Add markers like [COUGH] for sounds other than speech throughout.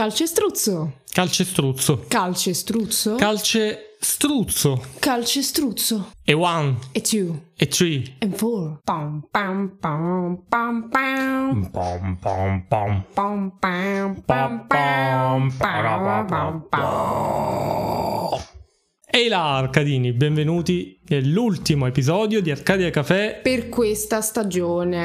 Calcestruzzo. Calcestruzzo. Calcestruzzo. Calcestruzzo. Calcestruzzo. E one. E two. E three. And four. Pam pam pam. Pom pom pom. Pam pam pam Pam, pam pam, pam pam. Ehi là Arcadini, benvenuti nell'ultimo episodio di Arcadia Café. Per questa stagione.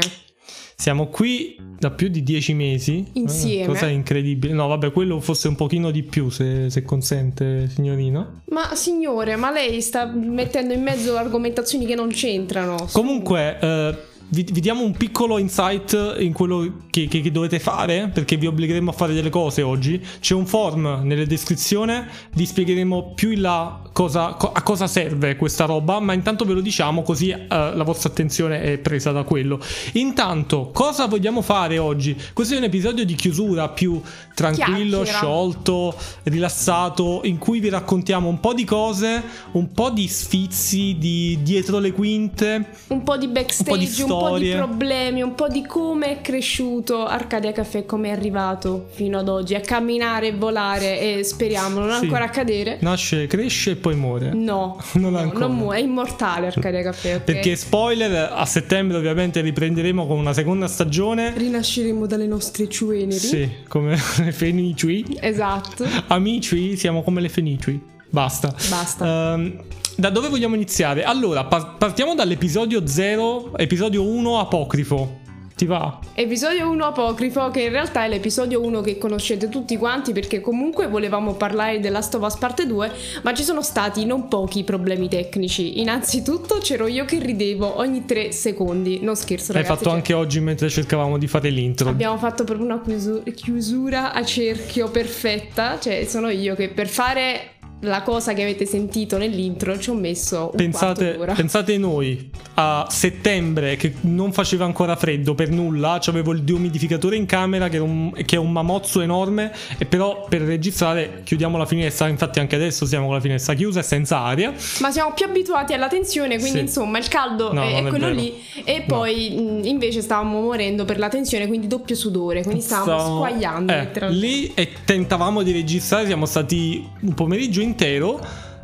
Siamo qui da più di dieci mesi. Insieme. Eh, cosa incredibile. No, vabbè, quello fosse un pochino di più, se, se consente, signorina. Ma signore, ma lei sta mettendo in mezzo argomentazioni che non c'entrano. Comunque, eh, vi, vi diamo un piccolo insight in quello che, che- che dovete fare, perché vi obbligheremo a fare delle cose oggi. C'è un form nella descrizione, vi spiegheremo più in là cosa- co- a cosa serve questa roba, ma intanto ve lo diciamo così eh, la vostra attenzione è presa da quello. Intanto, cosa vogliamo fare oggi? Questo è un episodio di chiusura più tranquillo, Chiacchiera. sciolto, rilassato, in cui vi raccontiamo un po' di cose, un po' di sfizi, di dietro le quinte. Un po' di backstage, un po' di, storie. Problemi, un po' di come è cresciuto Arcadia Caffè, come è arrivato fino ad oggi a camminare e volare e speriamo non Sì. ancora accadere. Nasce, cresce e poi muore. No, [LAUGHS] Non no, ancora. non muore, è immortale Arcadia Caffè, ok? Perché spoiler, a settembre ovviamente riprenderemo con una seconda stagione. rinasceremo dalle nostre ceneri. Sì, come [LAUGHS] le fenicui. Esatto. Amici, siamo come le fenicui. Basta. Basta. Ehm, da dove vogliamo iniziare? Allora, par- partiamo dall'episodio 0, episodio 1 apocrifo. Ti va? Episodio 1 apocrifo, che in realtà è l'episodio 1 che conoscete tutti quanti, perché comunque volevamo parlare della Us parte 2, ma ci sono stati non pochi problemi tecnici. Innanzitutto c'ero io che ridevo ogni 3 secondi. Non scherzo, L'hai ragazzi. fatto cioè, anche oggi mentre cercavamo di fare l'intro. Abbiamo fatto proprio una chiusu- chiusura a cerchio perfetta. Cioè, sono io che per fare la cosa che avete sentito nell'intro ci ho messo un Pensate, pensate noi a settembre che non faceva ancora freddo per nulla, avevo il dehumidificatore in camera che, un- che è un mamozzo enorme e però per registrare chiudiamo la finestra, infatti anche adesso siamo con la finestra chiusa e senza aria. Ma siamo più abituati alla tensione, quindi Sì. insomma il caldo No, è, è quello vero. lì. E poi mh, invece stavamo morendo per la tensione, quindi doppio sudore, quindi stavamo Stavamo- squagliando eh, lì e tentavamo di registrare, siamo stati un pomeriggio intero,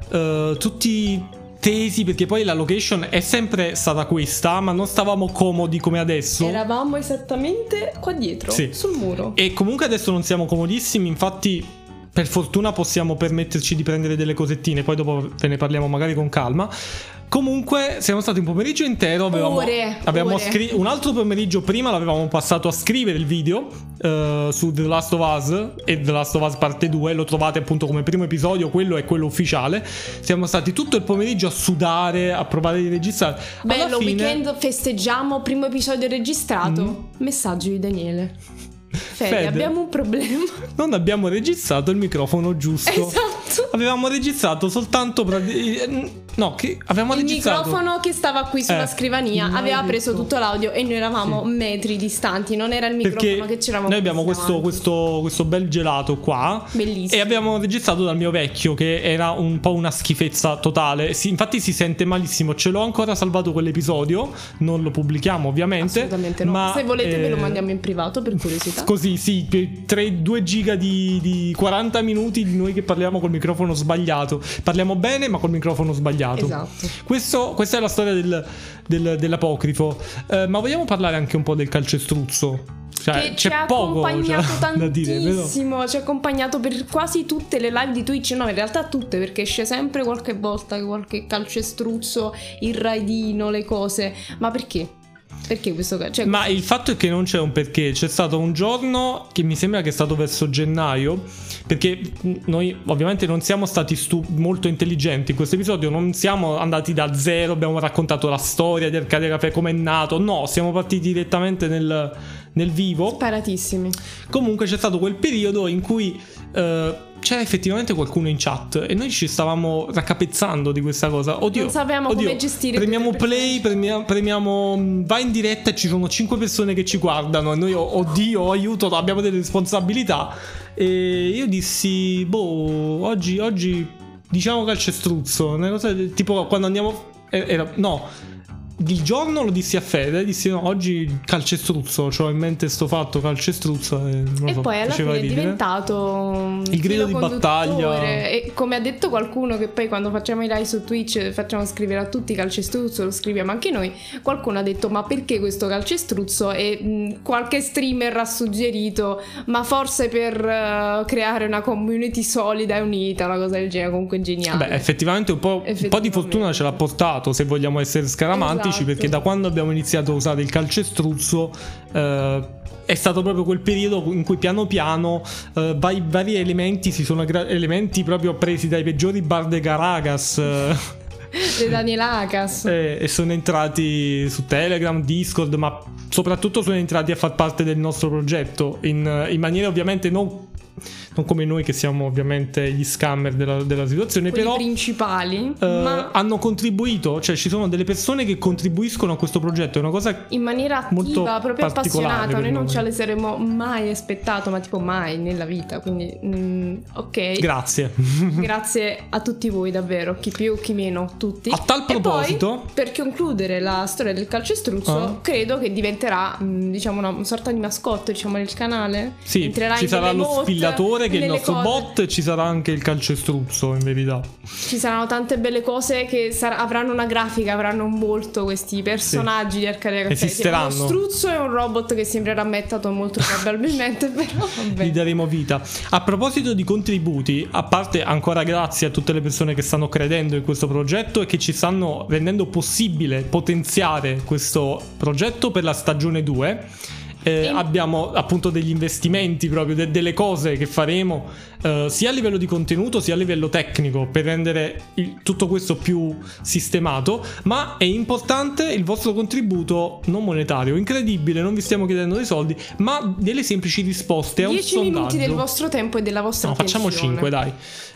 eh, tutti tesi perché poi la location è sempre stata questa, ma non stavamo comodi come adesso. Eravamo esattamente qua dietro, Sì. sul muro. E comunque adesso non siamo comodissimi, infatti per fortuna possiamo permetterci di prendere delle cosettine, poi dopo ve ne parliamo magari con calma. Comunque siamo stati un pomeriggio intero, avevamo, Ore, abbiamo ore. scri- un altro pomeriggio prima l'avevamo passato a scrivere il video eh, su The Last of Us e The Last of Us parte 2, lo trovate appunto come primo episodio, quello è quello ufficiale. Siamo stati tutto il pomeriggio a sudare, a provare di registrare. Alla Bello, fine- weekend festeggiamo, primo episodio registrato. Mm. Messaggio di Daniele. [LAUGHS] Fede, Fede. abbiamo un problema. Non abbiamo registrato il microfono giusto. esatto. Avevamo registrato soltanto. eh, No, che avevamo Il registrato. microfono che stava qui sulla Eh, scrivania aveva preso tutto l'audio e noi eravamo metri distanti, non era il microfono Perché che c'eravamo noi abbiamo questo, questo, questo bel gelato qua. Bellissimo. E abbiamo registrato dal mio vecchio, che era un po' una schifezza totale. Sì, infatti si sente malissimo. Ce l'ho ancora salvato quell'episodio. Non lo pubblichiamo, ovviamente. Assolutamente no. Ma, Se volete ve lo eh, mandiamo in privato per curiosità. Così, sì, 2 giga di, di 40 minuti di noi che parliamo col microfono sbagliato. Parliamo bene, ma col microfono sbagliato. Esatto. Questo- questa è la storia del, del- dell'apocrifo. Eh, ma vogliamo parlare anche un po' del calcestruzzo? Cioè, che ci c'è ha poco accompagnato cioè, [LAUGHS] da dire, tantissimo, ci ha accompagnato per quasi tutte le live di Twitch, no in realtà tutte perché esce sempre qualche volta qualche calcestruzzo, il raidino, le cose, ma perché? Perché questo ca- cioè, Ma il fatto è che non c'è un perché. C'è stato un giorno che mi sembra che è stato verso gennaio. Perché noi ovviamente non siamo stati stu- molto intelligenti in questo episodio. Non siamo andati da zero, abbiamo raccontato la storia di Arcadia Caffè, come è nato. No, siamo partiti direttamente nel, nel vivo. sparatissimi. Comunque c'è stato quel periodo in cui eh, c'era effettivamente qualcuno in chat e noi ci stavamo raccapezzando di questa cosa. Oddio, Non sapevamo oddio, come gestire Premiamo play, premia- premiamo mm, vai in diretta e ci sono 5 persone che ci guardano e noi, oh, oddio, aiuto, abbiamo delle responsabilità. E io dissi, boh, oggi, oggi diciamo calcestruzzo, una cosa tipo quando andiamo... eh, era- no. Il giorno lo dissi a Fede, dissi no, oggi calcestruzzo, ho in mente sto fatto calcestruzzo e, non E so, poi alla fine è ridere. diventato Il grido di battaglia. E come ha detto qualcuno che poi quando facciamo i live su Twitch facciamo scrivere a tutti calcestruzzo, lo scriviamo anche noi, qualcuno ha detto ma perché questo calcestruzzo? E mh, qualche streamer ha suggerito ma forse per eh, creare una community solida e unita, una cosa del genere, comunque geniale. Beh, effettivamente un po', un po' di Effettivamente. fortuna ce l'ha portato, se vogliamo essere scaramantici, Esatto. Perché da quando abbiamo iniziato a usare il calcestruzzo eh, è stato proprio quel periodo in cui piano piano eh, vari, vari elementi si sono elementi proprio presi dai peggiori bar de Caracas eh, De Daniel Acas. [LAUGHS] e, e sono entrati su Telegram, Discord, ma soprattutto sono entrati a far parte del nostro progetto in, in maniera ovviamente non, non come noi che siamo ovviamente gli scammer della, della situazione, quelli però principali, eh, ma hanno contribuito, cioè ci sono delle persone che contribuiscono a questo progetto, è una cosa in maniera molto attiva, proprio appassionata. Noi non ce le saremmo mai aspettato, ma tipo mai nella vita. Quindi, mm, ok. grazie. [LAUGHS] Grazie a tutti voi, davvero, chi più, chi meno, tutti. A tal proposito- poi, per concludere la storia del calcestruzzo, Ah. credo che diventerà, mh, diciamo, una, sorta di mascotte, diciamo, del canale. Sì, Entrerà ci sarà lo emote, spillatore che è il nostro cose. bot ci sarà anche il calcestruzzo in verità. Ci saranno tante belle cose che sar- avranno una grafica, avranno un volto questi personaggi di Arcadia Caffè. Esisteranno. Uno struzzo e un robot che sembrerà mettato molto [LAUGHS] probabilmente, però vabbè. Gli daremo vita. A proposito di contributi, a parte ancora grazie a tutte le persone che stanno credendo in questo progetto e che ci stanno rendendo possibile potenziare questo progetto per la stagione 2. Eh, abbiamo appunto degli investimenti proprio, de- delle cose che faremo eh, sia a livello di contenuto sia a livello tecnico per rendere il- tutto questo più sistemato, ma è importante il vostro contributo non monetario, incredibile, non vi stiamo chiedendo dei soldi, ma delle semplici risposte a un 10 sondaggio. minuti del vostro tempo e della vostra No, facciamo attenzione. 5, dai.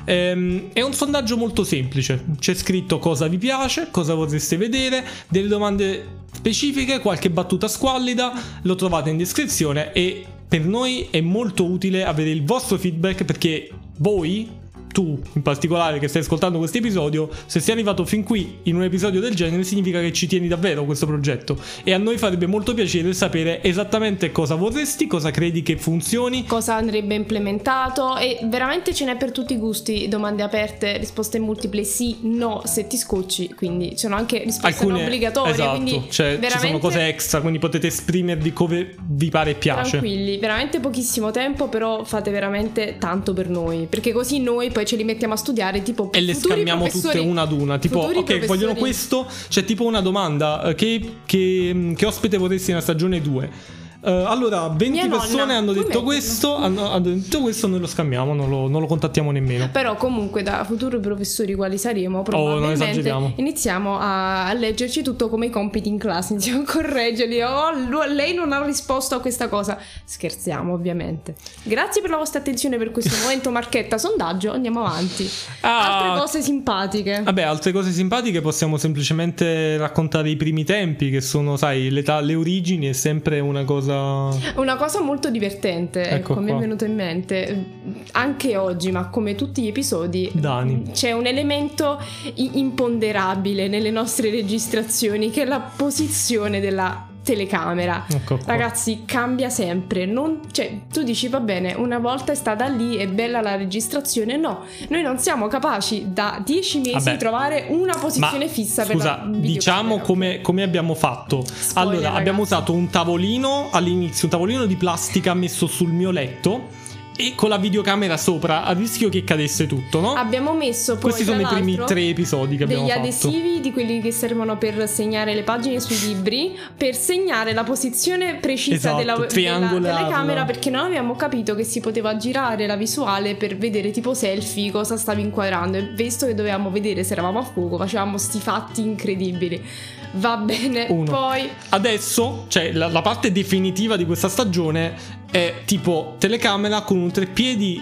Ehm, è un sondaggio molto semplice. C'è scritto cosa vi piace, cosa vorreste vedere, delle domande specifiche, qualche battuta squallida, lo trovate in descrizione e per noi è molto utile avere il vostro feedback perché voi tu in particolare che stai ascoltando questo episodio, se sei arrivato fin qui in un episodio del genere significa che ci tieni davvero a questo progetto. E a noi farebbe molto piacere sapere esattamente cosa vorresti, cosa credi che funzioni, Cosa andrebbe implementato? E veramente ce n'è per tutti i gusti, domande aperte, risposte multiple, sì, no, se ti scocci, quindi ci sono anche risposte non obbligatorie, esatto, quindi cioè ci veramente sono cose extra, quindi potete esprimervi come vi pare e piace. tranquilli, veramente pochissimo tempo, però fate veramente tanto per noi, perché così noi poi ce li mettiamo a studiare tipo E le scambiamo tutte una ad una. Tipo, ok, professori- vogliono questo. C'è tipo una domanda. eh, Che, che- che ospite vorresti nella stagione 2? Eh, allora, 20 Mia nonna, persone hanno detto questo. Hanno, hanno detto questo, noi lo scambiamo, non lo, non lo contattiamo nemmeno. Però comunque da futuri professori quali saremo Oh, probabilmente esageriamo. iniziamo a, a leggerci tutto come i compiti in classe, [LAUGHS] iniziamo a correggerli. Oh, lei non ha risposto a questa cosa. Scherziamo ovviamente. Grazie per la vostra attenzione per questo momento marchetta sondaggio, andiamo avanti. Ah. Altre cose simpatiche. Vabbè, altre cose simpatiche possiamo semplicemente raccontare i primi tempi, che sono, sai, l'età, le origini è sempre una cosa. Una cosa molto divertente, Ecco ecco, mi è venuto in mente, anche oggi, ma come tutti gli episodi, Dani. c'è un elemento imponderabile nelle nostre registrazioni che è la posizione della telecamera. Ecco qua. Ragazzi, cambia sempre. Non, cioè, tu dici va bene, una volta è stata lì, è bella la registrazione. No, noi non siamo capaci da dieci mesi Vabbè. di trovare una posizione Ma, fissa per scusa, la videocamera. diciamo come, come abbiamo fatto. allora, abbiamo ragazzi. usato un tavolino all'inizio, un tavolino di plastica messo sul mio letto e con la videocamera sopra a rischio che cadesse tutto, no? Abbiamo messo poi Questi sono i primi tre episodi che abbiamo degli fatto. adesivi di quelli che servono per segnare le pagine sui libri per segnare la posizione precisa Esatto, della, della telecamera perché non avevamo capito che si poteva girare la visuale per vedere tipo selfie cosa stavi inquadrando e visto che dovevamo vedere se eravamo a fuoco facevamo sti fatti incredibili va bene Uno. poi Adesso, cioè la, la parte definitiva di questa stagione è tipo telecamera con un treppiedi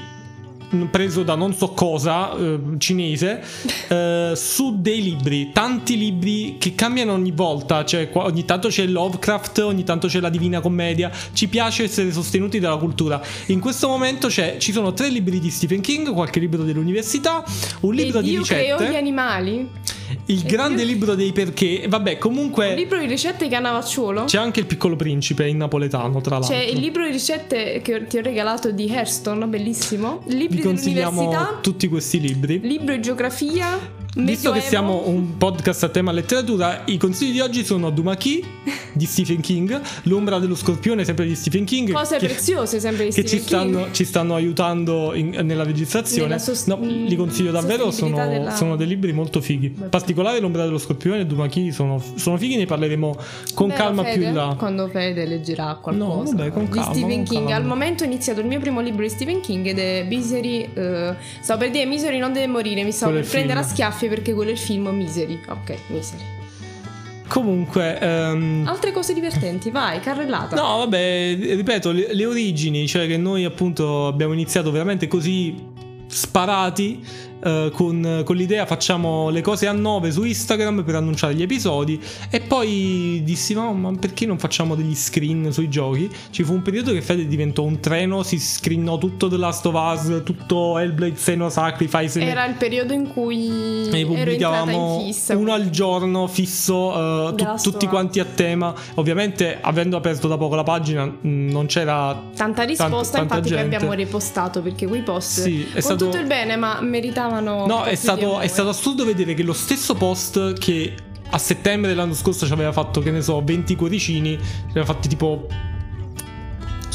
preso da non so cosa eh, cinese eh, su dei libri tanti libri che cambiano ogni volta cioè qua- ogni tanto c'è Lovecraft ogni tanto c'è la Divina Commedia ci piace essere sostenuti dalla cultura in questo momento c'è, ci sono tre libri di Stephen King qualche libro dell'università un libro e di Dio creò gli ricette animali Il grande libro dei perché. Vabbè, comunque. Un libro di ricette che ha Navacciuolo. C'è anche il piccolo principe in napoletano, tra l'altro. C'è il libro di ricette che ti ho regalato di Hairston, bellissimo. Libri Vi consigliamo tutti questi libri. Libro di geografia. Visto che siamo un podcast a tema letteratura, i consigli di oggi sono Dumaki di Stephen King, L'ombra dello scorpione, sempre di Stephen King. Cose che- preziose sempre di che ci Stephen King. stanno, ci stanno aiutando in- nella registrazione. Nella sost- no, li consiglio davvero, sono, della- sono dei libri molto fighi. In particolare L'ombra dello scorpione e Dumaki sono, sono fighi, ne parleremo con Vero, calma Fede? più in là. Quando Fede leggerà qualcosa No, vabbè, con calma, di Stephen King. calma. Al momento ho iniziato il mio primo libro di Stephen King ed è Misery. eh, stavo per dire Misery non deve morire, mi stavo per prendere a film. Schiaffi perché quello è il film Misery. Ok, Misery. Comunque, ehm, Altre cose divertenti, vai, carrellata. No, vabbè, ripeto, le, le origini, cioè che noi appunto abbiamo iniziato veramente così sparati eh, con, con l'idea facciamo le cose a 9 su Instagram per annunciare gli episodi e poi dissi no, ma perché non facciamo degli screen sui giochi? Ci fu un periodo che Fede diventò un treno, si screenò tutto The Last of Us, tutto Hellblade Senua Sacrifice. Era il periodo in cui ne pubblicavamo in fissa. uno al giorno fisso eh, tu- tutti quanti a tema ovviamente avendo aperto da poco la pagina mh, non c'era Tanta risposta, tanta infatti, che gente. abbiamo ripostato perché quei post, Sì, con stato- tutto il bene, ma meritavano. Un no è stato, è stato assurdo vedere che lo stesso post che a settembre dell'anno scorso ci aveva fatto che ne so 20 cuoricini ci aveva fatti tipo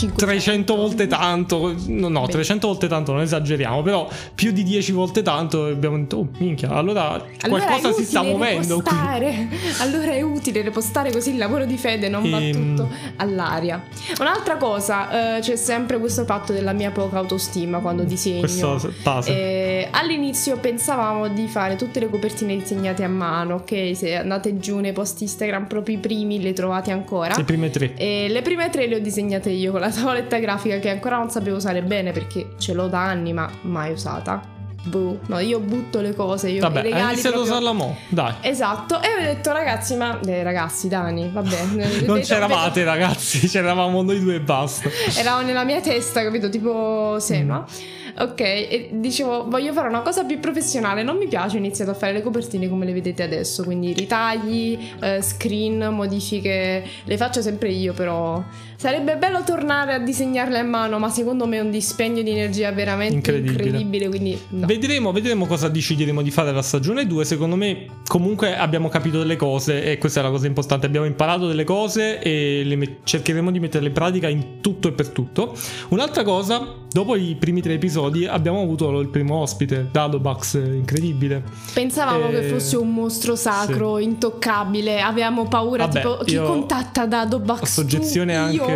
300 volte tanto no no Beh. 300 volte tanto non esageriamo però più di 10 volte tanto abbiamo detto oh minchia allora, Allora qualcosa si sta muovendo qui. [LAUGHS] Allora è utile repostare così il lavoro di Fede non va Ehm. tutto all'aria. Un'altra cosa, eh, c'è sempre questo fatto della mia poca autostima quando disegno. questo base Eh, all'inizio pensavamo di fare tutte le copertine disegnate a mano, ok? Se andate giù nei post Instagram, proprio i primi li trovate ancora. le prime tre E le prime tre le ho disegnate io con la tavoletta grafica che ancora non sapevo usare bene perché ce l'ho da anni ma mai usata. Boh, no, io butto le cose, io i vabbè hai regali iniziato proprio- a usarla mo dai Esatto, e ho detto ragazzi, ma eh, ragazzi, Dani, vabbè. [LAUGHS] Non vedo- c'eravate ragazzi, c'eravamo noi due e basta. Eravamo nella mia testa, capito? Tipo Senua. Ok, e dicevo, voglio fare una cosa più professionale. Non mi piace, ho iniziato a fare le copertine come le vedete adesso. Quindi ritagli, eh, screen, modifiche. Le faccio sempre io, però. Sarebbe bello tornare a disegnarle a mano, ma secondo me è un dispendio di energia veramente Incredibile. incredibile. quindi no. Vedremo, vedremo cosa decideremo di fare la stagione 2. Secondo me, comunque, abbiamo capito delle cose e questa è la cosa importante. Abbiamo imparato delle cose e le met- cercheremo di metterle in pratica in tutto e per tutto. Un'altra cosa, dopo i primi tre episodi, abbiamo avuto il primo ospite, Dadobax, incredibile. Pensavamo Eh, che fosse un mostro sacro, intoccabile, avevamo paura, Vabbè, tipo chi io contatta da Dobax? Ho soggezione Tu, io? anche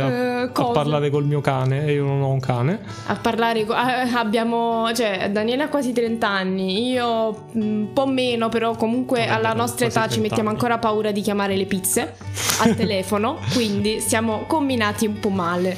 a, Eh, a parlare col mio cane e io non ho un cane. A parlare, eh, abbiamo, cioè Daniele ha quasi 30 anni, io mm, un po' meno, però comunque vabbè, alla nostra età ci 30 mettiamo anni. ancora paura di chiamare le pizze al [LAUGHS] telefono, quindi siamo combinati un po' male.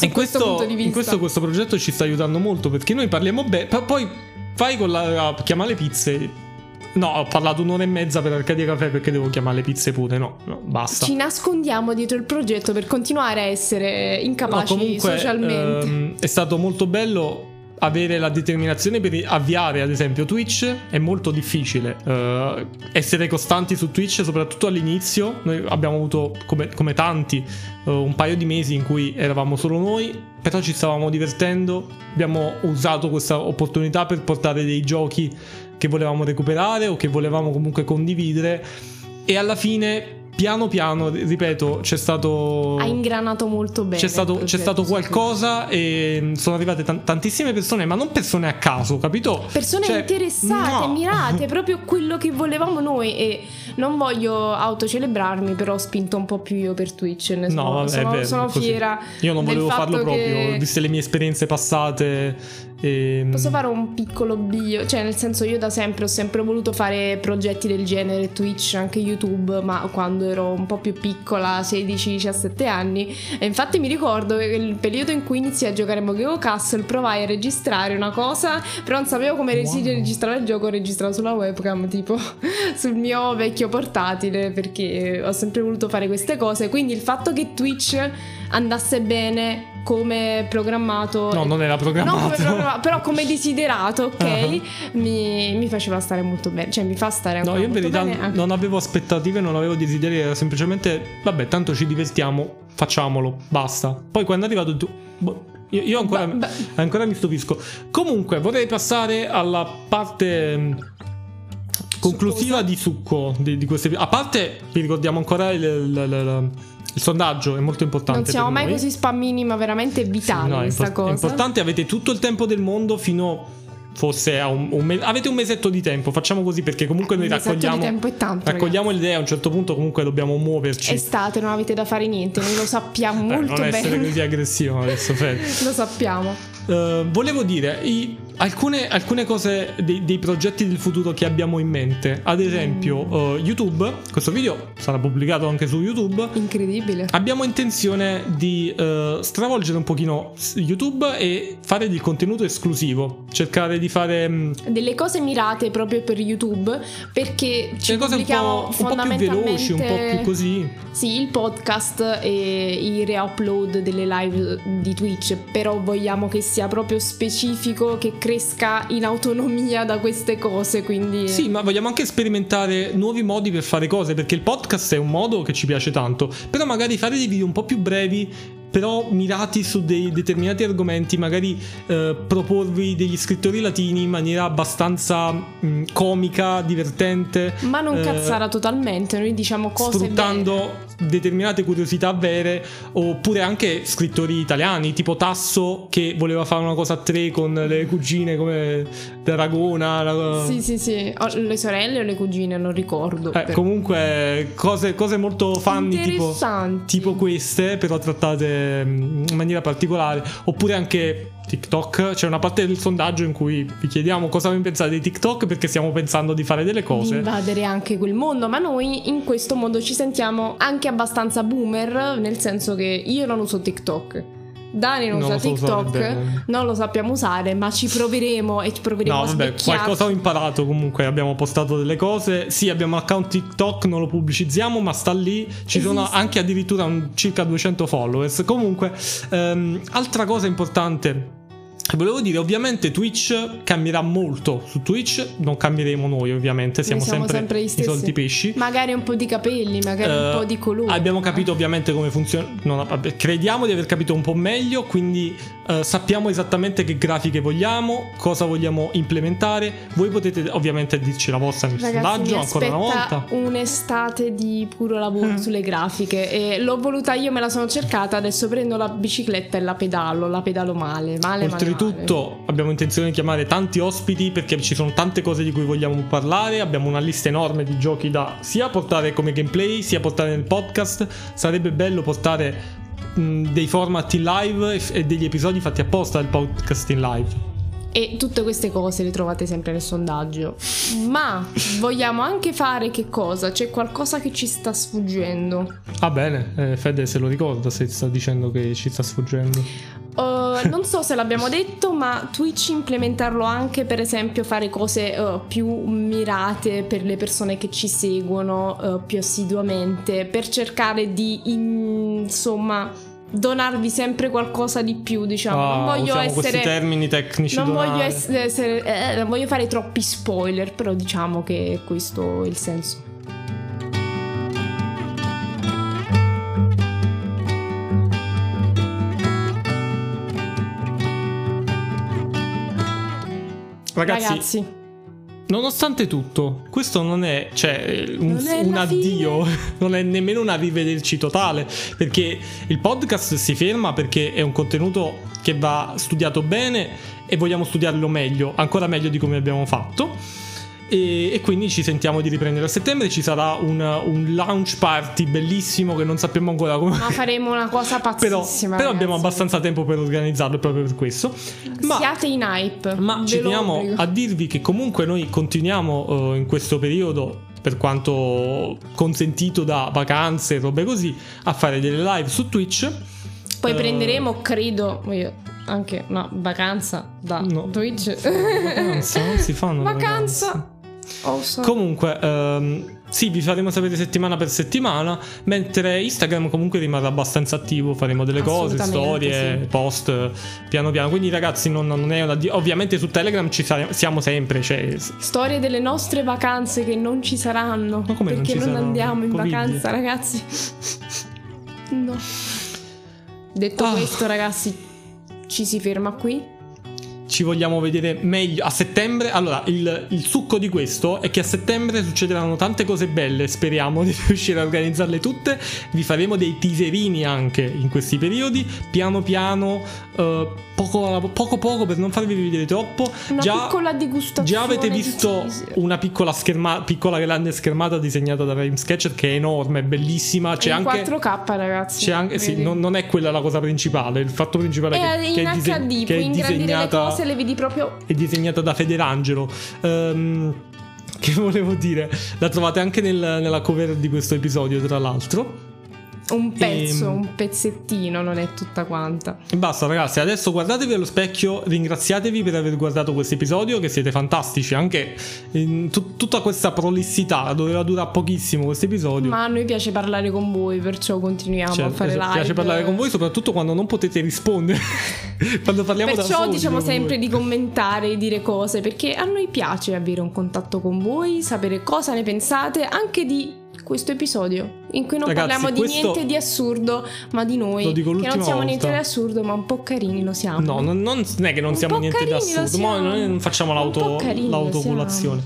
Su in questo, punto di vista. in questo questo progetto ci sta aiutando molto perché noi parliamo bene. Poi fai con la chiamare le pizze. No, ho parlato un'ora e mezza per Arcadia Caffè perché devo chiamare le pizze pure. No, no basta. Ci nascondiamo dietro il progetto per continuare a essere No, incapaci comunque socialmente. ehm, è stato molto bello avere la determinazione per avviare ad esempio Twitch è molto difficile. Eh, essere costanti su Twitch soprattutto all'inizio noi abbiamo avuto come, come tanti eh, un paio di mesi in cui eravamo solo noi però ci stavamo divertendo abbiamo usato questa opportunità per portare dei giochi che volevamo recuperare o che volevamo comunque condividere e alla fine piano piano ripeto c'è stato ha ingranato molto bene. c'è stato, c'è stato qualcosa e sono arrivate tan- tantissime persone, ma non persone a caso, capito? Persone Cioè, interessate, no. mirate, [LAUGHS] proprio quello che volevamo noi e non voglio autocelebrarmi, però ho spinto un po' più io per Twitch, ne No, vabbè, sono, vero, sono fiera. Io non volevo farlo fatto proprio, che- viste le mie esperienze passate. E... Posso fare un piccolo bio? Cioè, nel senso, io da sempre ho sempre voluto fare progetti del genere, Twitch, anche YouTube, ma quando ero un po' più piccola, 16-17 anni. E infatti mi ricordo che il periodo in cui iniziai a giocare a Pokémon Castle provai a registrare una cosa, però non sapevo come Wow. registrare il gioco, ho registrato sulla webcam, tipo [LAUGHS] sul mio vecchio portatile, perché ho sempre voluto fare queste cose. Quindi il fatto che Twitch andasse bene come programmato. No, non era programmato. No, come programmato, però come desiderato, ok? Uh-huh. mi, mi, faceva stare molto bene. Cioè, mi fa stare No, io in verità non avevo aspettative, non avevo desideri, era semplicemente, vabbè, tanto ci divertiamo, facciamolo, basta. Poi quando è arrivato tu... Boh, io, io ancora, Ba- ba- ancora mi stupisco. Comunque, vorrei passare alla parte mm, conclusiva Succosa. di succo di, di queste. A parte, vi ricordiamo ancora il, il- il- il sondaggio, è molto importante. Non siamo mai noi. così spammini, ma veramente Sì, vitale no, è questa impor- cosa. È importante, avete tutto il tempo del mondo fino. Forse a un, un me- avete un mesetto di tempo, facciamo così perché comunque noi Un mesetto di raccogliamo, tempo è tanto, raccogliamo le idee. A un certo punto, comunque, dobbiamo muoverci. Estate, non avete da fare niente, noi lo sappiamo Eh, molto non essere bene. così aggressivo adesso, [LAUGHS] Fred. Lo sappiamo. Eh, volevo dire i- alcune, alcune cose dei, dei progetti del futuro che abbiamo in mente. Ad esempio, Mm. eh, YouTube. Questo video sarà pubblicato anche su YouTube. Incredibile. Abbiamo intenzione di eh, stravolgere un pochino YouTube e fare del contenuto esclusivo. Cercare di fare mm, Delle cose mirate proprio per YouTube perché ci cose un po', un po' più veloci, un po' più così. Sì, il podcast e i reupload delle live di Twitch, però vogliamo che sia proprio specifico, che cresca in autonomia da queste cose, quindi Sì, ma vogliamo anche sperimentare nuovi modi per fare cose, perché il podcast è un modo che ci piace tanto, però magari fare dei video un po' più brevi, però mirati su dei determinati argomenti, magari eh, proporvi degli scrittori latini in maniera abbastanza mh, comica, divertente. ma non eh, cazzara totalmente, noi diciamo cose sfruttando determinate curiosità vere oppure anche scrittori italiani tipo Tasso che voleva fare una cosa a tre con le cugine come Dragona la-. Sì, sì, sì, O le sorelle o le cugine, non ricordo. eh, però. comunque cose, cose molto funny tipo, tipo queste però trattate mm, in maniera particolare oppure anche TikTok c'è una parte del sondaggio in cui vi chiediamo cosa vi pensate di TikTok perché stiamo pensando di fare delle di cose invadere anche quel mondo, ma noi in questo mondo ci sentiamo anche abbastanza boomer, nel senso che io non uso TikTok. Dani non, Non usa so TikTok, non lo sappiamo usare, ma ci proveremo e ci proveremo No, a vabbè, qualcosa ho imparato comunque. Abbiamo postato delle cose. Sì, abbiamo un account TikTok, non lo pubblicizziamo, ma sta lì. Ci sono Esiste. anche addirittura un- circa 200 followers. Comunque, ehm, altra cosa importante. Che Volevo dire, ovviamente Twitch cambierà molto su Twitch, non cambieremo noi ovviamente, siamo, siamo sempre, sempre i soliti pesci. Magari un po' di capelli, magari un Eh, po' di colore. Abbiamo capito ovviamente come funziona. crediamo di aver capito un po' meglio. Quindi eh, sappiamo esattamente che grafiche vogliamo, cosa vogliamo implementare. Voi potete ovviamente dirci la vostra nel sondaggio ancora una volta. un'estate di puro lavoro sulle grafiche e l'ho voluta io, me la sono cercata, adesso prendo la bicicletta e la pedalo, la pedalo male, male, male, Oltretutto abbiamo intenzione di chiamare tanti ospiti perché ci sono tante cose di cui vogliamo parlare, abbiamo una lista enorme di giochi da sia portare come gameplay sia portare nel podcast, sarebbe bello portare mh, dei format in live e, e degli episodi fatti apposta del podcast in live. E tutte queste cose le trovate sempre nel sondaggio. Ma vogliamo anche fare che cosa? C'è qualcosa che ci sta sfuggendo. Ah bene, eh, Fede se lo ricorda se sta dicendo che ci sta sfuggendo. Uh, non so se l'abbiamo detto, ma Twitch implementarlo anche, per esempio, fare cose uh, più mirate per le persone che ci seguono uh, più assiduamente, per cercare di, insomma, donarvi sempre qualcosa di più, diciamo. Ah, non voglio essere. termini tecnici. Non donare. voglio, ess- essere, eh, non voglio fare troppi spoiler, però diciamo che è questo il senso. Ragazzi, Ragazzi, nonostante tutto, questo non è, cioè, un, Non è un addio, [LAUGHS] non è nemmeno un arrivederci totale, perché il podcast si ferma perché è un contenuto che va studiato bene e vogliamo studiarlo meglio, ancora meglio di come abbiamo fatto. E, e quindi ci sentiamo di riprendere a settembre. Ci sarà un, un launch party bellissimo che non sappiamo ancora come. ma faremo una cosa [LAUGHS] Però, pazzissima. però abbiamo ragazzi. abbastanza tempo per organizzarlo proprio per questo. Ma Siate in hype. Ma ci teniamo a dirvi che comunque noi continuiamo eh, in questo periodo, per quanto consentito da vacanze e robe così, a fare delle live su Twitch. Poi Eh, prenderemo, credo, io, anche una vacanza da No. Twitch. Vacanza, non si fanno le [LAUGHS] Vacanza. So. Comunque, ehm, sì, vi faremo sapere settimana per settimana, mentre Instagram comunque rimarrà abbastanza attivo, faremo delle cose, storie, sì. post piano piano. Quindi ragazzi, non, non è una di- ovviamente su Telegram ci sare- siamo sempre, cioè Storie delle nostre vacanze che non ci saranno. Ma come non perché non, saranno? andiamo in Covid. vacanza, ragazzi. [LAUGHS] No. Detto Ah. questo, ragazzi, ci si ferma qui. Ci vogliamo vedere meglio a settembre. Allora, il, il succo di questo è che a settembre succederanno tante cose belle. Speriamo di [LAUGHS] riuscire a organizzarle tutte. Vi faremo dei teaserini anche in questi periodi. Piano piano, eh, poco, poco poco per non farvi vedere troppo. Una già, piccola degustazione. già avete visto una piccola, scherma, piccola grande schermata disegnata da Rhyme Sketcher che è enorme, è bellissima. C'è in anche. 4K, ragazzi. C'è anche, sì, non, non è quella la cosa principale. Il fatto principale è È che, che in è, dise- HD, che è disegnata cose le vedi proprio. è disegnata da Federangelo. Ehm, che volevo dire? La trovate anche nel- nella cover di questo episodio, tra l'altro. Un pezzo, Ehm. un pezzettino, non è tutta quanta. E basta, ragazzi. Adesso guardatevi allo specchio. Ringraziatevi per aver guardato questo episodio. Che siete fantastici. Anche in tu- tutta questa prolissità. Doveva durare pochissimo questo episodio. Ma a noi piace parlare con voi, perciò continuiamo Cioè, a fare esatto, live. piace parlare con voi, soprattutto quando non potete rispondere. [LAUGHS] quando parliamo da Perciò soli diciamo voi. sempre di commentare, dire cose, perché a noi piace avere un contatto con voi, sapere cosa ne pensate anche di questo episodio, in cui non Ragazzi, parliamo di niente di assurdo, ma di noi. Lo dico che non siamo volta. niente di assurdo, ma un po' carini lo siamo. No, non, non- è che non Un siamo niente di assurdo, ma non facciamo l'auto, l'autocolazione.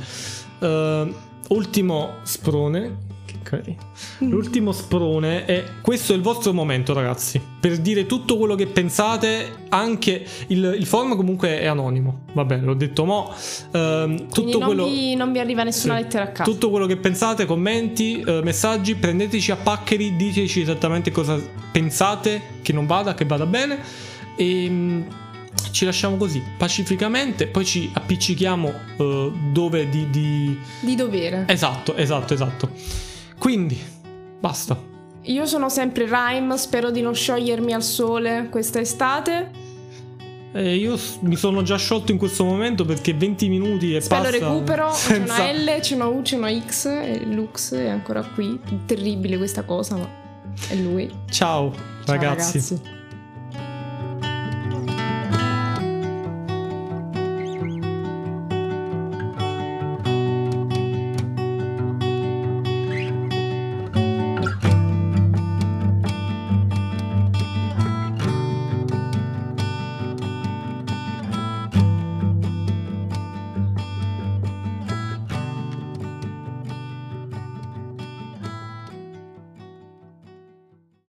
Eh, ultimo sprone. Che carino. L'ultimo sprone è questo è il vostro momento, ragazzi. Per dire tutto quello che pensate. Anche il, il forum comunque è anonimo. Vabbè, l'ho detto mo. Ehm, tutto non, quello. vi, non vi arriva nessuna Sì. lettera a caso. Tutto quello che pensate, commenti, eh, messaggi, prendeteci a paccheri, diteci esattamente cosa pensate, che non vada, che vada bene. E mm, ci lasciamo così, pacificamente, poi ci appiccichiamo eh, dove di, di- Di dovere. Esatto, esatto, esatto. Quindi, basta. Io sono sempre Rhyme, spero di non sciogliermi al sole questa estate. Eh, io mi sono già sciolto in questo momento perché 20 minuti e Spero passa recupero. senza- C'è una L, c'è una U, c'è una X e Lux è ancora qui. Terribile questa cosa, ma è lui. Ciao, Ciao, ragazzi. ragazzi.